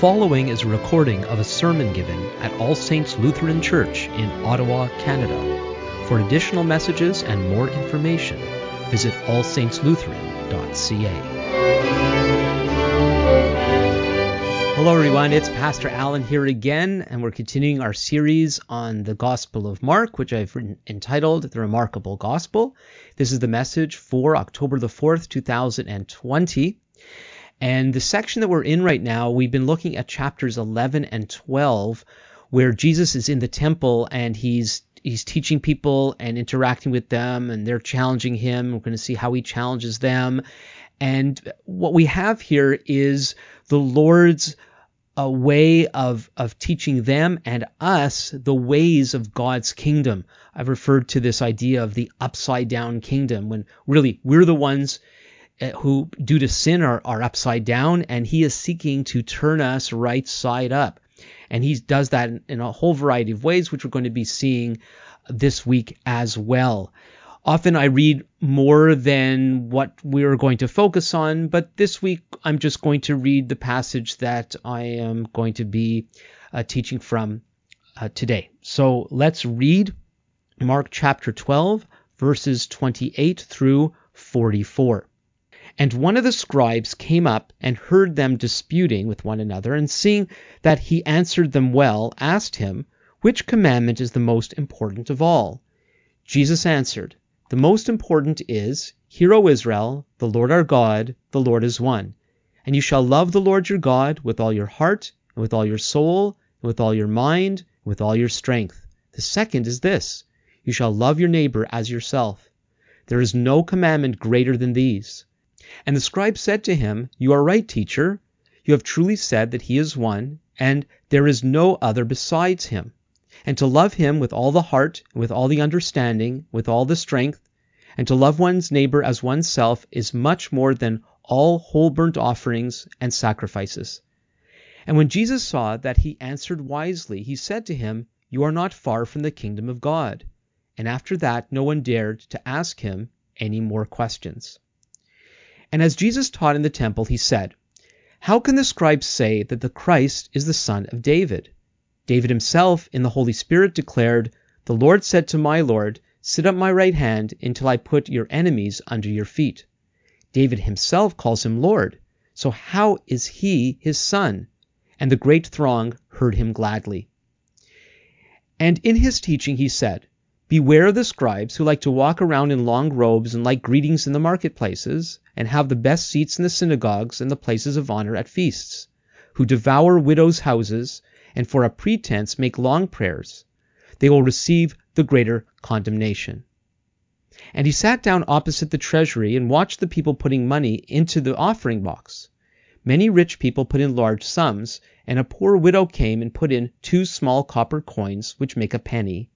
following is a recording of a sermon given at All Saints Lutheran Church in Ottawa, Canada. For additional messages and more information, visit allsaintslutheran.ca. Hello, everyone. It's Pastor Alan here again, and we're continuing our series on the Gospel of Mark, which I've entitled The Remarkable Gospel. This is the message for October the 4th, 2020. And the section that we're in right now, we've been looking at chapters 11 and 12, where Jesus is in the temple and he's he's teaching people and interacting with them, and they're challenging him. We're going to see how he challenges them. And what we have here is the Lord's a way of, of teaching them and us the ways of God's kingdom. I've referred to this idea of the upside down kingdom when really we're the ones uh, who, due to sin, are, are upside down, and he is seeking to turn us right side up. And he does that in a whole variety of ways, which we're going to be seeing this week as well. Often I read more than what we're going to focus on, but this week I'm just going to read the passage that I am going to be uh, teaching from uh, today. So let's read Mark chapter 12, verses 28 through 44. And one of the scribes came up and heard them disputing with one another, and seeing that he answered them well, asked him, Which commandment is the most important of all? Jesus answered, The most important is, Hear, O Israel, the Lord our God, the Lord is one. And you shall love the Lord your God with all your heart, and with all your soul, and with all your mind, and with all your strength. The second is this, You shall love your neighbor as yourself. There is no commandment greater than these. And the scribe said to him, You are right, teacher. You have truly said that he is one, and there is no other besides him. And to love him with all the heart, with all the understanding, with all the strength, and to love one's neighbor as oneself is much more than all whole burnt offerings and sacrifices. And when Jesus saw that he answered wisely, he said to him, You are not far from the kingdom of God. And after that no one dared to ask him any more questions. And as Jesus taught in the temple, he said, How can the scribes say that the Christ is the son of David? David himself, in the Holy Spirit, declared, The Lord said to my Lord, Sit at my right hand until I put your enemies under your feet. David himself calls him Lord. So how is he his son? And the great throng heard him gladly. And in his teaching he said, Beware of the scribes who like to walk around in long robes and like greetings in the marketplaces, and have the best seats in the synagogues and the places of honor at feasts, who devour widows' houses, and for a pretense make long prayers. They will receive the greater condemnation. And he sat down opposite the treasury and watched the people putting money into the offering box. Many rich people put in large sums, and a poor widow came and put in two small copper coins, which make a penny.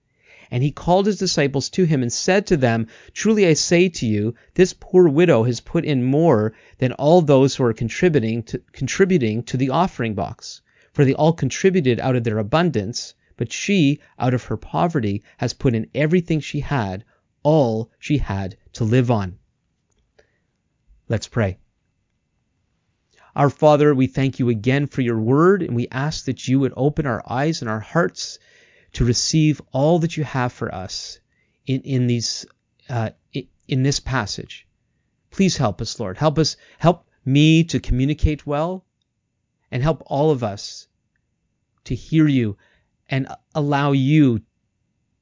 And he called his disciples to him and said to them, Truly I say to you, this poor widow has put in more than all those who are contributing to, contributing to the offering box. For they all contributed out of their abundance, but she, out of her poverty, has put in everything she had, all she had to live on. Let's pray. Our Father, we thank you again for your word, and we ask that you would open our eyes and our hearts to receive all that you have for us in, in these uh, in this passage. Please help us, Lord. Help us, help me to communicate well, and help all of us to hear you and allow you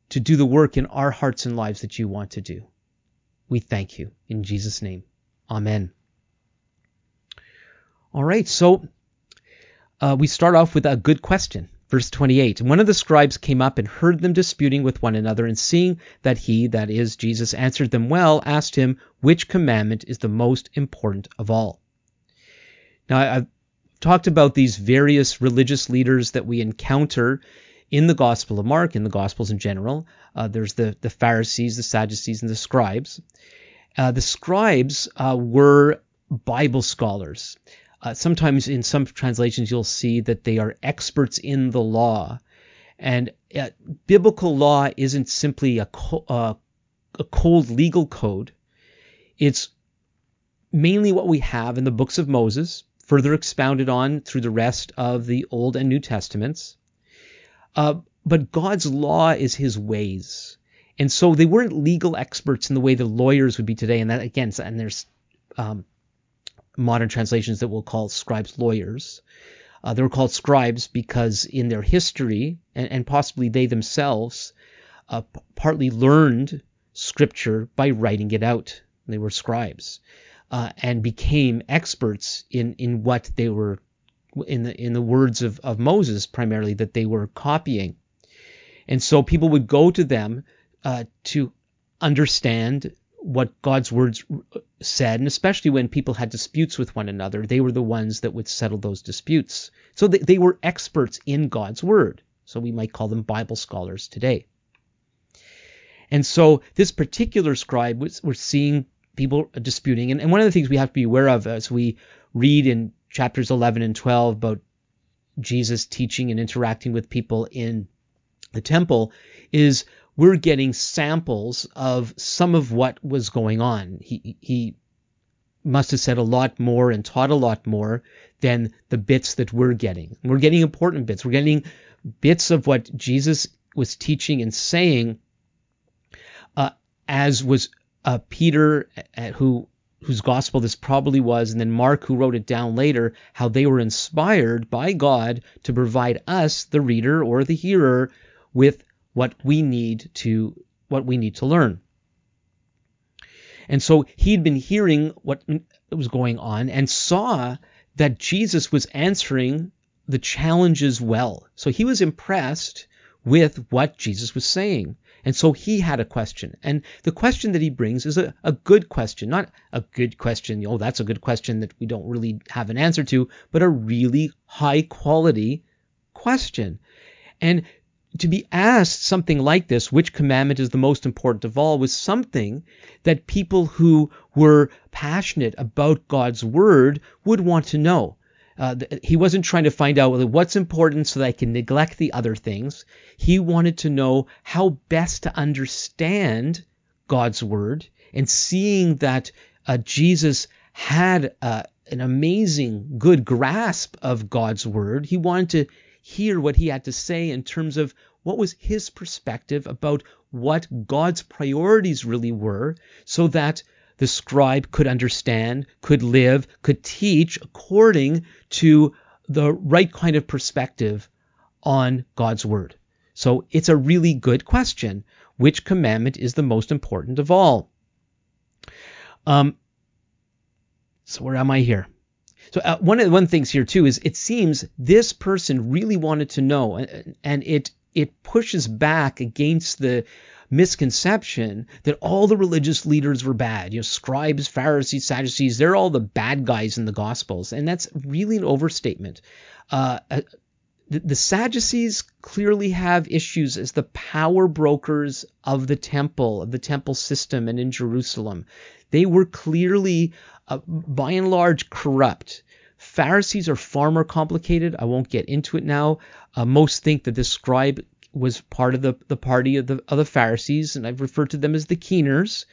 to do the work in our hearts and lives that you want to do. We thank you in Jesus' name. Amen. All right, so uh, we start off with a good question. Verse 28 one of the scribes came up and heard them disputing with one another, and seeing that he, that is, Jesus, answered them well, asked him, Which commandment is the most important of all? Now, I've talked about these various religious leaders that we encounter in the Gospel of Mark, in the Gospels in general. Uh, there's the, the Pharisees, the Sadducees, and the scribes. Uh, the scribes uh, were Bible scholars. Uh, sometimes in some translations, you'll see that they are experts in the law. And uh, biblical law isn't simply a, co- uh, a cold legal code. It's mainly what we have in the books of Moses, further expounded on through the rest of the Old and New Testaments. Uh, but God's law is his ways. And so they weren't legal experts in the way the lawyers would be today. And that, again, and there's um, modern translations that we'll call scribes lawyers. Uh, they were called scribes because in their history, and, and possibly they themselves, uh, p- partly learned scripture by writing it out. They were scribes uh, and became experts in, in what they were, in the, in the words of, of Moses primarily, that they were copying. And so people would go to them uh, to understand what God's words uh, said, and especially when people had disputes with one another, they were the ones that would settle those disputes. So they, they were experts in God's word. So we might call them Bible scholars today. And so this particular scribe was, we're seeing people disputing. And, and one of the things we have to be aware of as we read in chapters 11 and 12 about Jesus teaching and interacting with people in the temple is we're getting samples of some of what was going on. He, he must have said a lot more and taught a lot more than the bits that we're getting. We're getting important bits. We're getting bits of what Jesus was teaching and saying, uh, as was uh, Peter, uh, who whose gospel this probably was, and then Mark, who wrote it down later, how they were inspired by God to provide us, the reader or the hearer, with what we need to what we need to learn. And so he'd been hearing what was going on and saw that Jesus was answering the challenges well. So he was impressed with what Jesus was saying. And so he had a question. And the question that he brings is a, a good question, not a good question, oh, that's a good question that we don't really have an answer to, but a really high quality question. And to be asked something like this, which commandment is the most important of all, was something that people who were passionate about God's word would want to know. Uh, he wasn't trying to find out what's important so that I can neglect the other things. He wanted to know how best to understand God's word and seeing that uh, Jesus had uh, an amazing, good grasp of God's word. He wanted to hear what he had to say in terms of what was his perspective about what God's priorities really were so that the scribe could understand, could live, could teach according to the right kind of perspective on God's word. So it's a really good question. Which commandment is the most important of all? Um, so where am I here? So uh, one of the one things here too is it seems this person really wanted to know, and it it pushes back against the misconception that all the religious leaders were bad. You know, scribes, Pharisees, Sadducees, they're all the bad guys in the Gospels. And that's really an overstatement. Uh, uh, the, Sadducees clearly have issues as the power brokers of the temple, of the temple system, and in Jerusalem. They were clearly, uh, by and large, corrupt. Pharisees are far more complicated. I won't get into it now. Uh, most think that this scribe was part of the, the party of the, of the Pharisees, and I've referred to them as the keeners.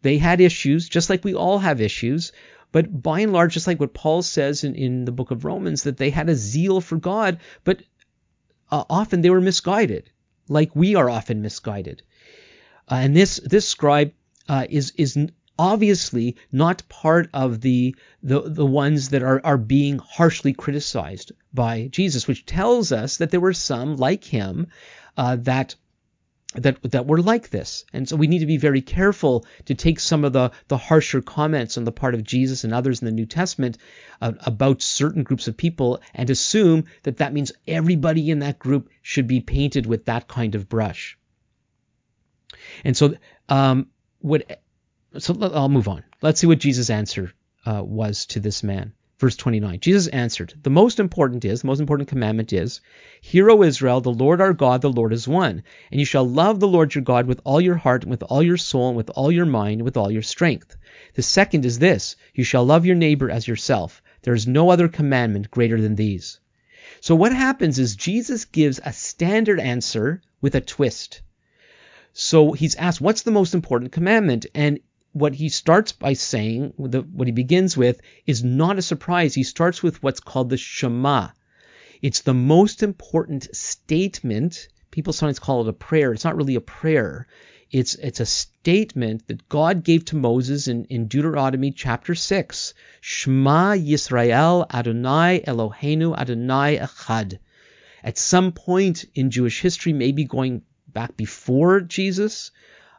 They had issues, just like we all have issues. But by and large, just like what Paul says in, in the book of Romans, that they had a zeal for God, but uh, often they were misguided, like we are often misguided. Uh, and this this scribe uh, is is obviously not part of the the, the ones that are, are being harshly criticized by Jesus, which tells us that there were some like him uh, that that that were like this. And so we need to be very careful to take some of the the harsher comments on the part of Jesus and others in the New Testament uh, about certain groups of people and assume that that means everybody in that group should be painted with that kind of brush. And so um, what so I'll move on. Let's see what Jesus' answer uh, was to this man. Verse 29. Jesus answered, The most important is, the most important commandment is, Hear, O Israel, the Lord our God, the Lord is one. And you shall love the Lord your God with all your heart, and with all your soul, and with all your mind, and with all your strength. The second is this, You shall love your neighbor as yourself. There is no other commandment greater than these. So what happens is Jesus gives a standard answer with a twist. So he's asked, What's the most important commandment? And what he starts by saying, the, what he begins with, is not a surprise. He starts with what's called the Shema. It's the most important statement. People sometimes call it a prayer. It's not really a prayer. It's it's a statement that God gave to Moses in, in Deuteronomy chapter 6. Shema Yisrael Adonai Eloheinu Adonai Echad. At some point in Jewish history, maybe going back before Jesus,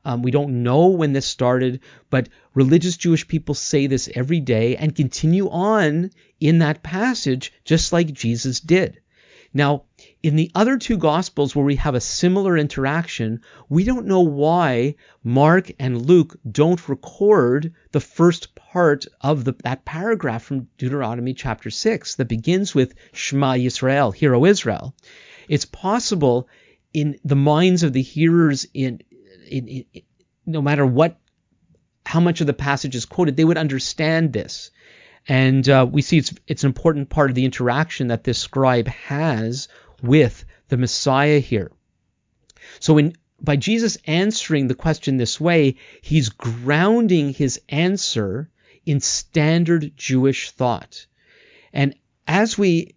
um, we don't know when this started, but religious Jewish people say this every day and continue on in that passage just like Jesus did. Now, in the other two Gospels where we have a similar interaction, we don't know why Mark and Luke don't record the first part of the, that paragraph from Deuteronomy chapter 6 that begins with Shema Yisrael, Hear O Israel. It's possible in the minds of the hearers in, in, in no matter what how much of the passage is quoted, they would understand this. And uh, we see it's, it's an important part of the interaction that this scribe has with the Messiah here. So in, by Jesus answering the question this way, he's grounding his answer in standard Jewish thought. And as we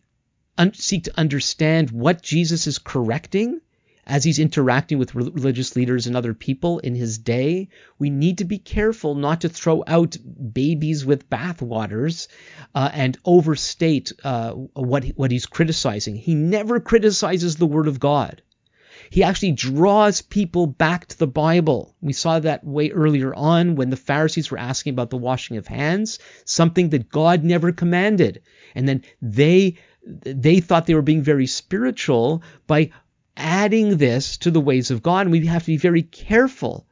un- seek to understand what Jesus is correcting, as he's interacting with religious leaders and other people in his day, we need to be careful not to throw out babies with bathwaters uh, and overstate uh, what what he's criticizing. He never criticizes the Word of God. He actually draws people back to the Bible. We saw that way earlier on when the Pharisees were asking about the washing of hands, something that God never commanded. And then they they thought they were being very spiritual by adding this to the ways of God. And we have to be very careful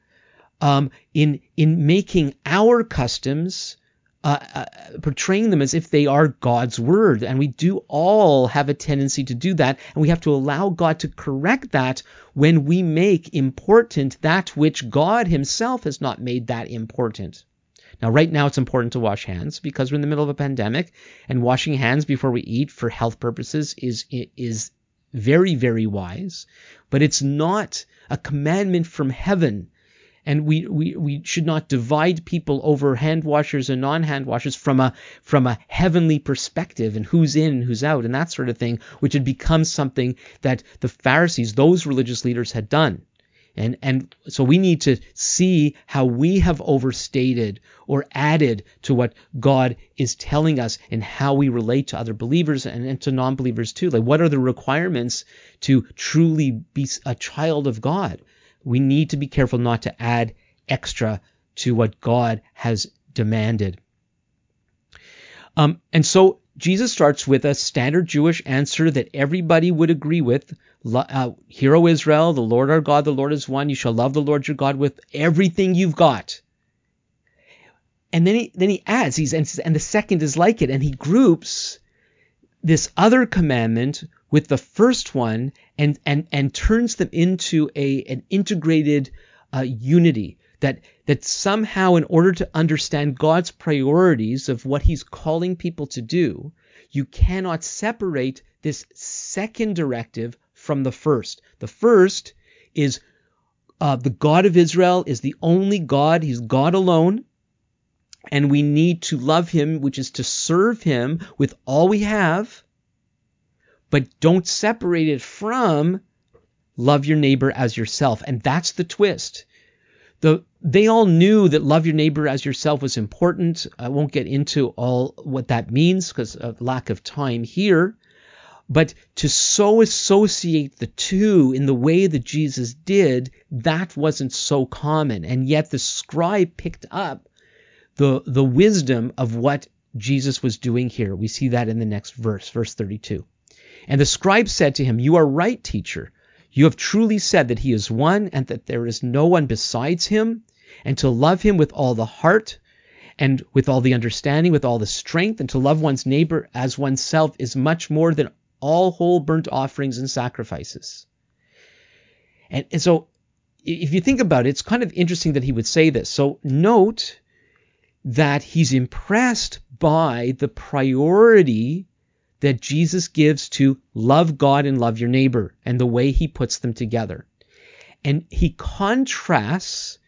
um, in in making our customs. Uh, uh, portraying them as if they are God's word. And we do all have a tendency to do that. And we have to allow God to correct that when we make important that which God Himself has not made that important. Now, right now, it's important to wash hands because we're in the middle of a pandemic, and washing hands before we eat for health purposes is is very, very wise, but it's not a commandment from heaven. And we, we, we should not divide people over hand washers and non-hand washers from a from a heavenly perspective and who's in who's out and that sort of thing, which had become something that the Pharisees, those religious leaders, had done. And, and so we need to see how we have overstated or added to what God is telling us and how we relate to other believers and, and to non believers too. Like, what are the requirements to truly be a child of God? We need to be careful not to add extra to what God has demanded. Um, and so Jesus starts with a standard Jewish answer that everybody would agree with. Uh, Hear, O Israel, the Lord our God, the Lord is one. You shall love the Lord your God with everything you've got. And then he then he adds, he's and the second is like it, and he groups this other commandment with the first one and and and turns them into a an integrated uh, unity that that somehow in order to understand God's priorities of what he's calling people to do, you cannot separate this second directive from the first. The first is uh, the God of Israel is the only God. He's God alone. And we need to love him, which is to serve him with all we have, but don't separate it from love your neighbor as yourself. And that's the twist the they all knew that love your neighbor as yourself was important. I won't get into all what that means because of lack of time here. But to so associate the two in the way that Jesus did, that wasn't so common. And yet the scribe picked up the, the wisdom of what Jesus was doing here. We see that in the next verse, verse 32. And the scribe said to him, You are right, teacher. You have truly said that he is one and that there is no one besides him, and to love him with all the heart and with all the understanding, with all the strength, and to love one's neighbor as oneself is much more than all whole burnt offerings and sacrifices. And, and so, if you think about it, it's kind of interesting that he would say this. So, note that he's impressed by the priority that Jesus gives to love God and love your neighbor and the way he puts them together. And he contrasts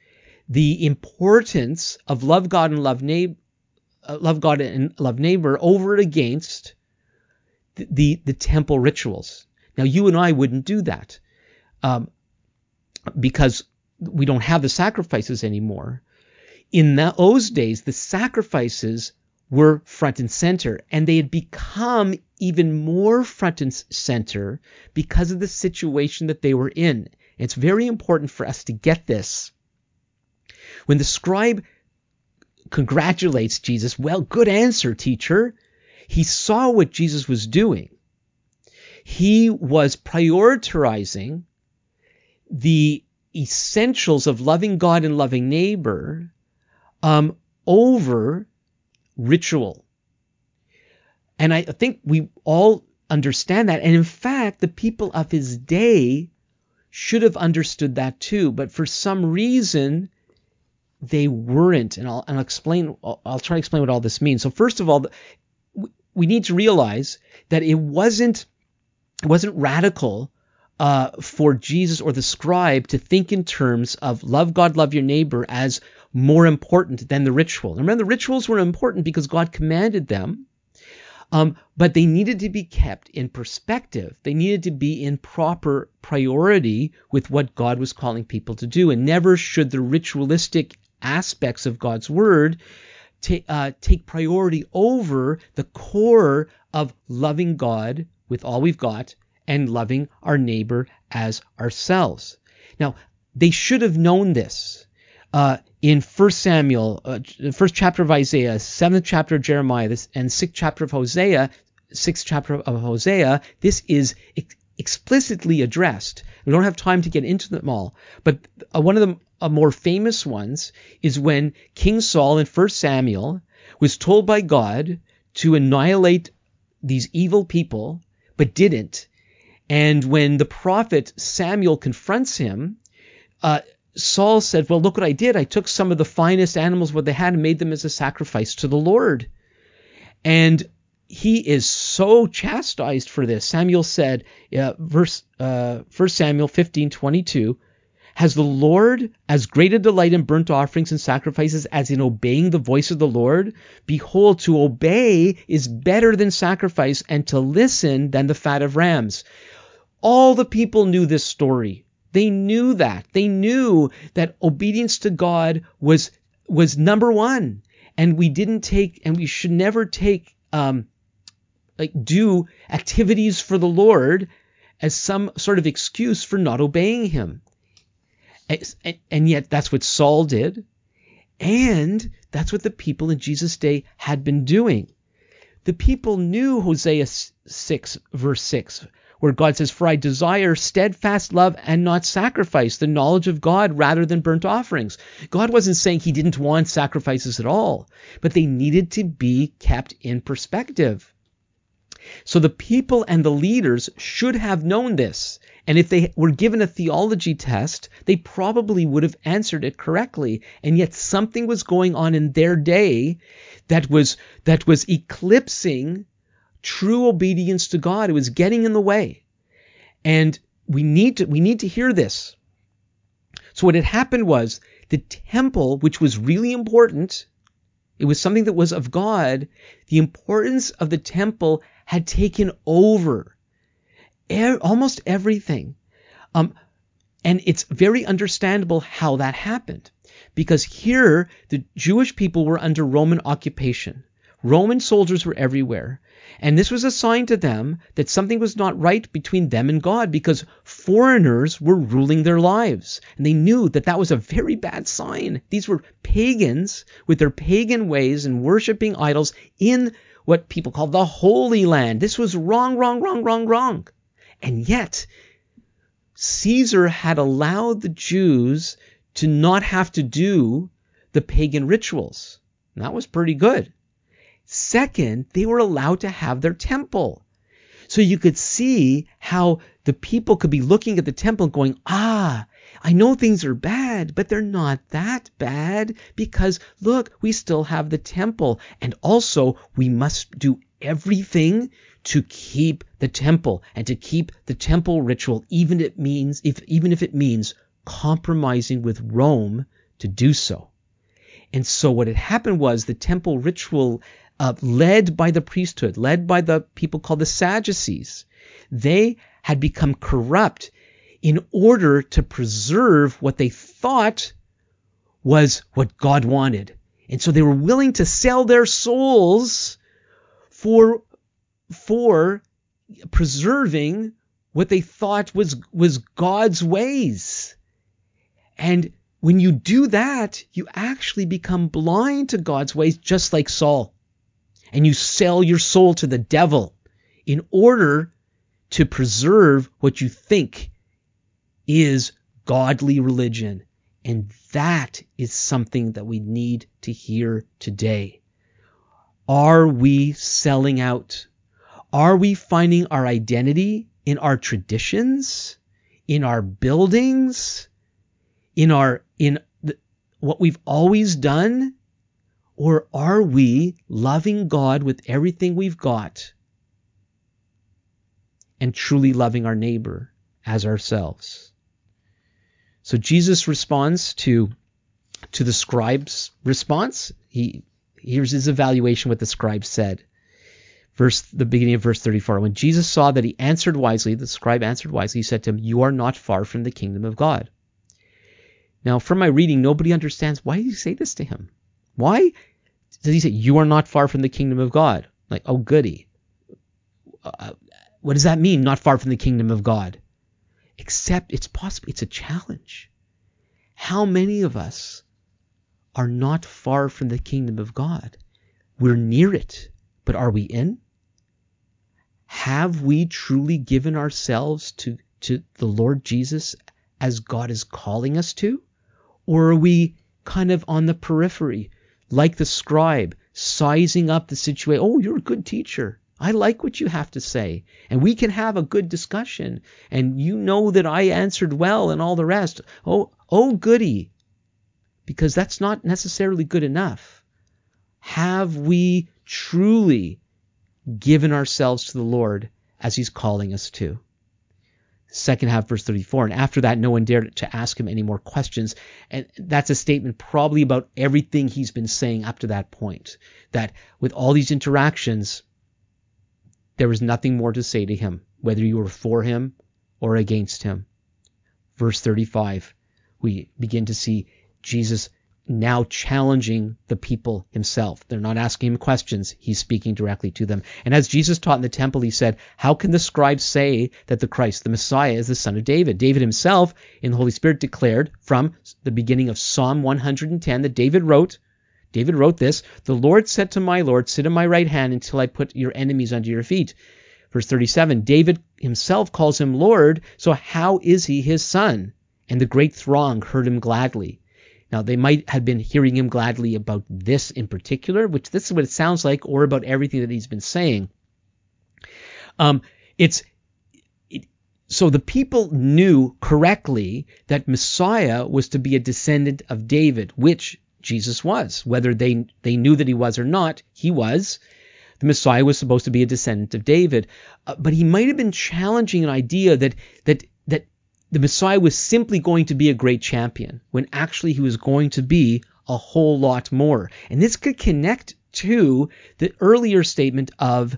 the importance of love God and love neighbor, uh, love God and love neighbor over against the, the, temple rituals. Now, you and I wouldn't do that um, because we don't have the sacrifices anymore. In those days, the sacrifices were front and center, and they had become even more front and center because of the situation that they were in. It's very important for us to get this. When the scribe congratulates Jesus, well, good answer, teacher, he saw what Jesus was doing. He was prioritizing the essentials of loving God and loving neighbor um, over ritual. And I think we all understand that. And in fact, the people of his day should have understood that too. But for some reason, they weren't. And I'll, I'll explain, I'll, I'll, try to explain what all this means. So first of all, we need to realize that it wasn't, it wasn't radical uh, for Jesus or the scribe to think in terms of love God, love your neighbor as more important than the ritual. Remember, the rituals were important because God commanded them, um, but they needed to be kept in perspective. They needed to be in proper priority with what God was calling people to do. And never should the ritualistic aspects of God's word t- uh, take priority over the core of loving God with all we've got and loving our neighbor as ourselves. Now, they should have known this. Uh, in 1 Samuel, uh, first chapter of Isaiah, seventh chapter of Jeremiah, this, and sixth chapter of Hosea, sixth chapter of Hosea, this is explicitly addressed. We don't have time to get into them all, but uh, one of the uh, more famous ones is when King Saul in 1 Samuel was told by God to annihilate these evil people, but didn't. And when the prophet Samuel confronts him, uh, Saul said, Well, look what I did. I took some of the finest animals what they had and made them as a sacrifice to the Lord. And he is so chastised for this. Samuel said, uh, verse uh, 1 Samuel 15 22, Has the Lord as great a delight in burnt offerings and sacrifices as in obeying the voice of the Lord? Behold, to obey is better than sacrifice, and to listen than the fat of rams. All the people knew this story. They knew that. They knew that obedience to God was was number one, and we didn't take, and we should never take, um, like do activities for the Lord as some sort of excuse for not obeying Him. And, and yet, that's what Saul did, and that's what the people in Jesus' day had been doing. The people knew Hosea 6, verse 6 where God says, For I desire steadfast love and not sacrifice, the knowledge of God rather than burnt offerings. God wasn't saying he didn't want sacrifices at all, but they needed to be kept in perspective. So the people and the leaders should have known this. And if they were given a theology test, they probably would have answered it correctly. And yet something was going on in their day that was that was eclipsing true obedience to God. It was getting in the way. And we need to we need to hear this. So what had happened was the temple, which was really important, it was something that was of God, the importance of the temple had taken over er, almost everything. Um, and it's very understandable how that happened. Because here, the Jewish people were under Roman occupation. Roman soldiers were everywhere. And this was a sign to them that something was not right between them and God because foreigners were ruling their lives. And they knew that that was a very bad sign. These were pagans with their pagan ways and worshiping idols in what people call the Holy Land. This was wrong, wrong, wrong, wrong, wrong. And yet, Caesar had allowed the Jews to not have to do the pagan rituals. And that was pretty good. Second, they were allowed to have their temple. So you could see how the people could be looking at the temple going, ah, I know things are bad, but they're not that bad because look, we still have the temple. And also, we must do everything to keep the temple and to keep the temple ritual, even it means if even if it means compromising with Rome to do so. And so what had happened was the temple ritual, uh, led by the priesthood, led by the people called the Sadducees, they had become corrupt in order to preserve what they thought was what God wanted. And so they were willing to sell their souls for, for preserving what they thought was, was God's ways. And when you do that, you actually become blind to God's ways, just like Saul. And you sell your soul to the devil in order to preserve what you think is godly religion. And that is something that we need to hear today. Are we selling out? Are we finding our identity in our traditions, in our buildings, in our in the, what we've always done? Or are we loving God with everything we've got and truly loving our neighbor as ourselves? So Jesus responds to to the scribe's response. He here's his evaluation what the scribe said. Verse the beginning of verse 34. When Jesus saw that he answered wisely, the scribe answered wisely, he said to him, You are not far from the kingdom of God. Now, from my reading, nobody understands why did he say this to him? Why does he say, You are not far from the kingdom of God? Like, oh, goody. Uh, what does that mean, not far from the kingdom of God? Except it's possible, it's a challenge. How many of us are not far from the kingdom of God? We're near it, but are we in? Have we truly given ourselves to, to the Lord Jesus as God is calling us to? Or are we kind of on the periphery, like the scribe, sizing up the situation? Oh, you're a good teacher. I like what you have to say. And we can have a good discussion. And you know that I answered well and all the rest. Oh, oh, goody. Because that's not necessarily good enough. Have we truly given ourselves to the Lord as He's calling us to? Second half, verse 34. And after that, no one dared to ask him any more questions. And that's a statement probably about everything he's been saying up to that point. That with all these interactions, there was nothing more to say to him, whether you were for him or against him. Verse 35, we begin to see Jesus now challenging the people himself. They're not asking him questions. He's speaking directly to them. And as Jesus taught in the temple, he said, How can the scribes say that the Christ, the Messiah, is the son of David? David himself, in the Holy Spirit, declared from the beginning of Psalm 110 that David wrote, David wrote this The Lord said to my Lord, Sit at my right hand until I put your enemies under your feet. Verse 37 David himself calls him Lord, so how is he his son? And the great throng heard him gladly. Now, they might have been hearing him gladly about this in particular, which this is what it sounds like, or about everything that he's been saying. Um, it's it, so the people knew correctly that Messiah was to be a descendant of David, which Jesus was. Whether they, they knew that he was or not, he was. The Messiah was supposed to be a descendant of David. Uh, but he might have been challenging an idea that, that, that the Messiah was simply going to be a great champion, when actually he was going to be a whole lot more. And this could connect to the earlier statement of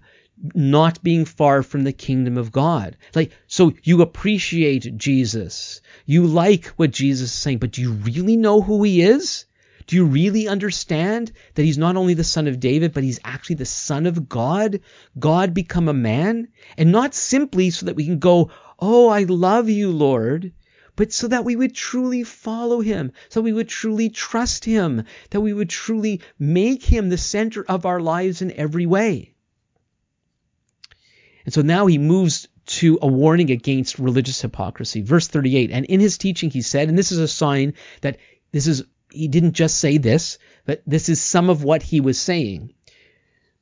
not being far from the kingdom of God. Like, so you appreciate Jesus. You like what Jesus is saying, but do you really know who he is? Do you really understand that he's not only the son of David, but he's actually the son of God? God become a man? And not simply so that we can go, Oh, I love you, Lord, but so that we would truly follow him, so we would truly trust him, that we would truly make him the center of our lives in every way. And so now he moves to a warning against religious hypocrisy. Verse 38, and in his teaching he said, and this is a sign that this is he didn't just say this, but this is some of what he was saying.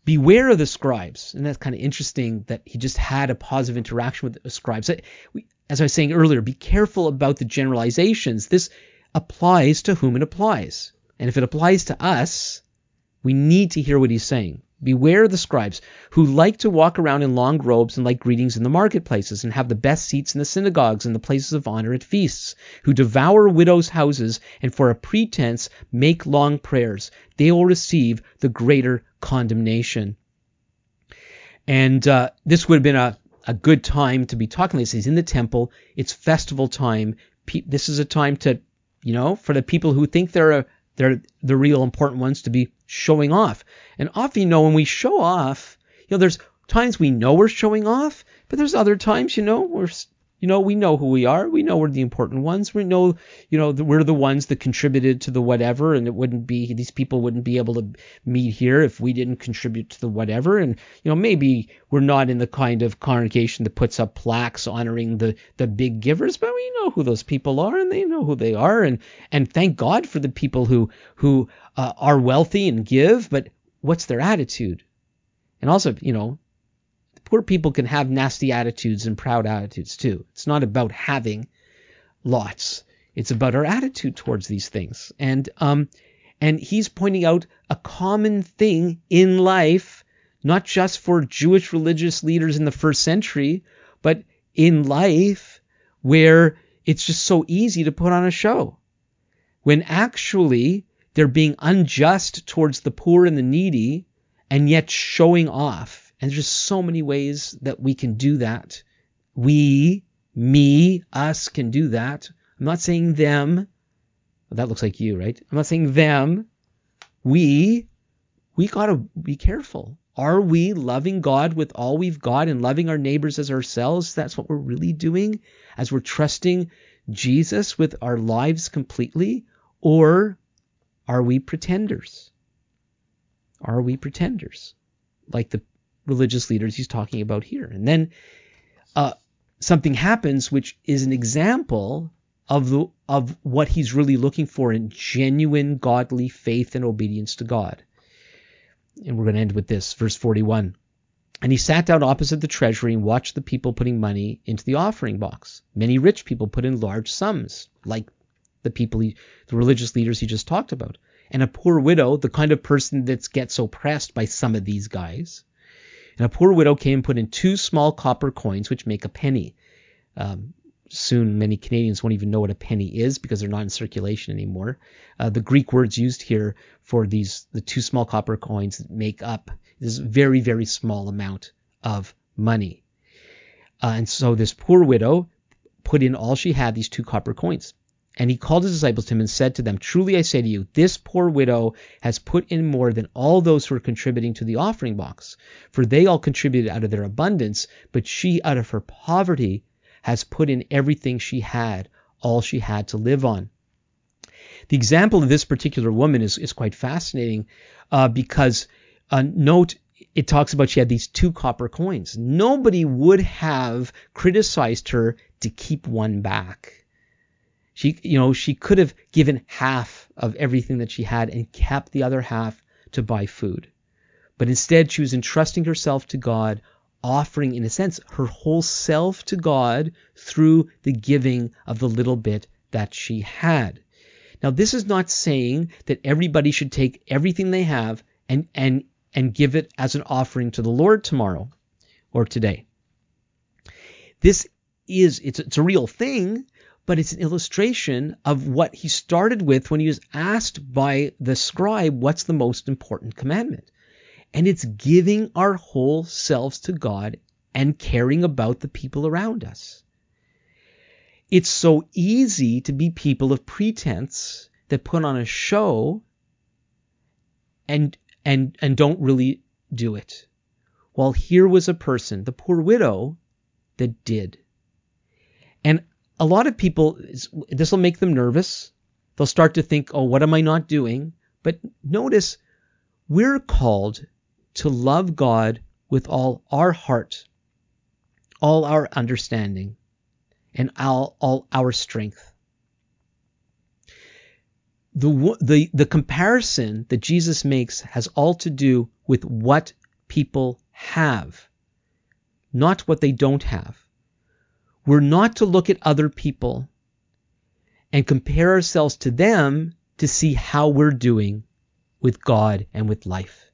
Beware of the scribes. And that's kind of interesting that he just had a positive interaction with the scribes. As I was saying earlier, be careful about the generalizations. This applies to whom it applies. And if it applies to us, we need to hear what he's saying. Beware the scribes who like to walk around in long robes and like greetings in the marketplaces and have the best seats in the synagogues and the places of honor at feasts, who devour widows' houses and for a pretense make long prayers. They will receive the greater condemnation. And uh, this would have been a, a good time to be talking this. He's in the temple. It's festival time. This is a time to, you know, for the people who think they're a, they're the real important ones to be showing off. And often, you know, when we show off, you know, there's times we know we're showing off, but there's other times, you know, we're you know, we know who we are. We know we're the important ones. We know, you know, we're the ones that contributed to the whatever, and it wouldn't be these people wouldn't be able to meet here if we didn't contribute to the whatever. And you know, maybe we're not in the kind of congregation that puts up plaques honoring the the big givers, but we know who those people are, and they know who they are. And and thank God for the people who who uh, are wealthy and give, but what's their attitude? And also, you know, poor people can have nasty attitudes and proud attitudes too. It's not about having lots. It's about our attitude towards these things. And um, and he's pointing out a common thing in life, not just for Jewish religious leaders in the first century, but in life where it's just so easy to put on a show. When actually they're being unjust towards the poor and the needy and yet showing off and there's just so many ways that we can do that. We, me, us can do that. I'm not saying them. Well, that looks like you, right? I'm not saying them. We, we got to be careful. Are we loving God with all we've got and loving our neighbors as ourselves? That's what we're really doing as we're trusting Jesus with our lives completely? Or are we pretenders? Are we pretenders? Like the religious leaders he's talking about here. And then uh, something happens which is an example of the of what he's really looking for in genuine godly faith and obedience to God. And we're going to end with this, verse 41. And he sat down opposite the treasury and watched the people putting money into the offering box. Many rich people put in large sums, like the people, he, the religious leaders he just talked about. And a poor widow, the kind of person that gets oppressed by some of these guys, and a poor widow came and put in two small copper coins, which make a penny. Um, soon many Canadians won't even know what a penny is because they're not in circulation anymore. Uh, the Greek words used here for these the two small copper coins make up this very very small amount of money. Uh, and so this poor widow put in all she had, these two copper coins. And he called his disciples to him and said to them, Truly I say to you, this poor widow has put in more than all those who are contributing to the offering box. For they all contributed out of their abundance, but she out of her poverty has put in everything she had, all she had to live on. The example of this particular woman is, is quite fascinating uh, because uh, note it talks about she had these two copper coins. Nobody would have criticized her to keep one back. She, you know, she could have given half of everything that she had and kept the other half to buy food. But instead, she was entrusting herself to God, offering, in a sense, her whole self to God through the giving of the little bit that she had. Now, this is not saying that everybody should take everything they have and, and, and give it as an offering to the Lord tomorrow or today. This is, it's, it's a real thing, but it's an illustration of what he started with when he was asked by the scribe, What's the most important commandment? And it's giving our whole selves to God and caring about the people around us. It's so easy to be people of pretense that put on a show and and and don't really do it. While here was a person, the poor widow, that did. A lot of people, this will make them nervous. They'll start to think, oh, what am I not doing? But notice we're called to love God with all our heart, all our understanding, and all, all our strength. The, the, the comparison that Jesus makes has all to do with what people have, not what they don't have. We're not to look at other people and compare ourselves to them to see how we're doing with God and with life.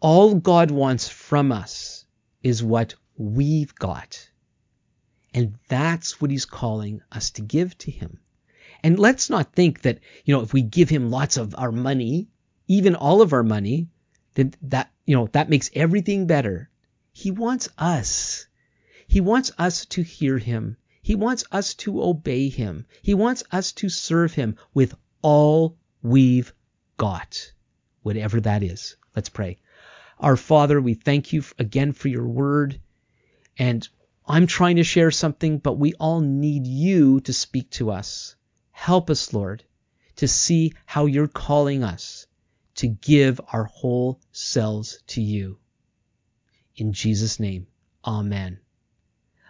All God wants from us is what we've got. And that's what he's calling us to give to him. And let's not think that, you know, if we give him lots of our money, even all of our money, then that, you know, that makes everything better. He wants us. He wants us to hear him. He wants us to obey him. He wants us to serve him with all we've got, whatever that is. Let's pray. Our Father, we thank you again for your word. And I'm trying to share something, but we all need you to speak to us. Help us, Lord, to see how you're calling us to give our whole selves to you. In Jesus' name, Amen.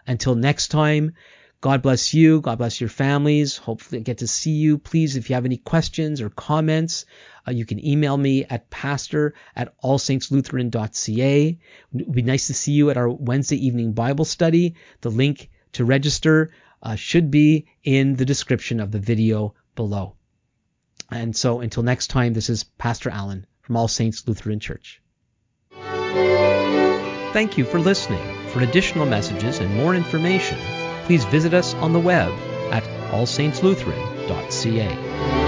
Until next time, God bless you. God bless your families. Hopefully, I get to see you. Please, if you have any questions or comments, uh, you can email me at pastor at allsaintslutheran.ca. It would be nice to see you at our Wednesday evening Bible study. The link to register uh, should be in the description of the video below. And so until next time, this is Pastor Alan from All Saints Lutheran Church. Thank you for listening. For additional messages and more information, please visit us on the web at allsaintslutheran.ca.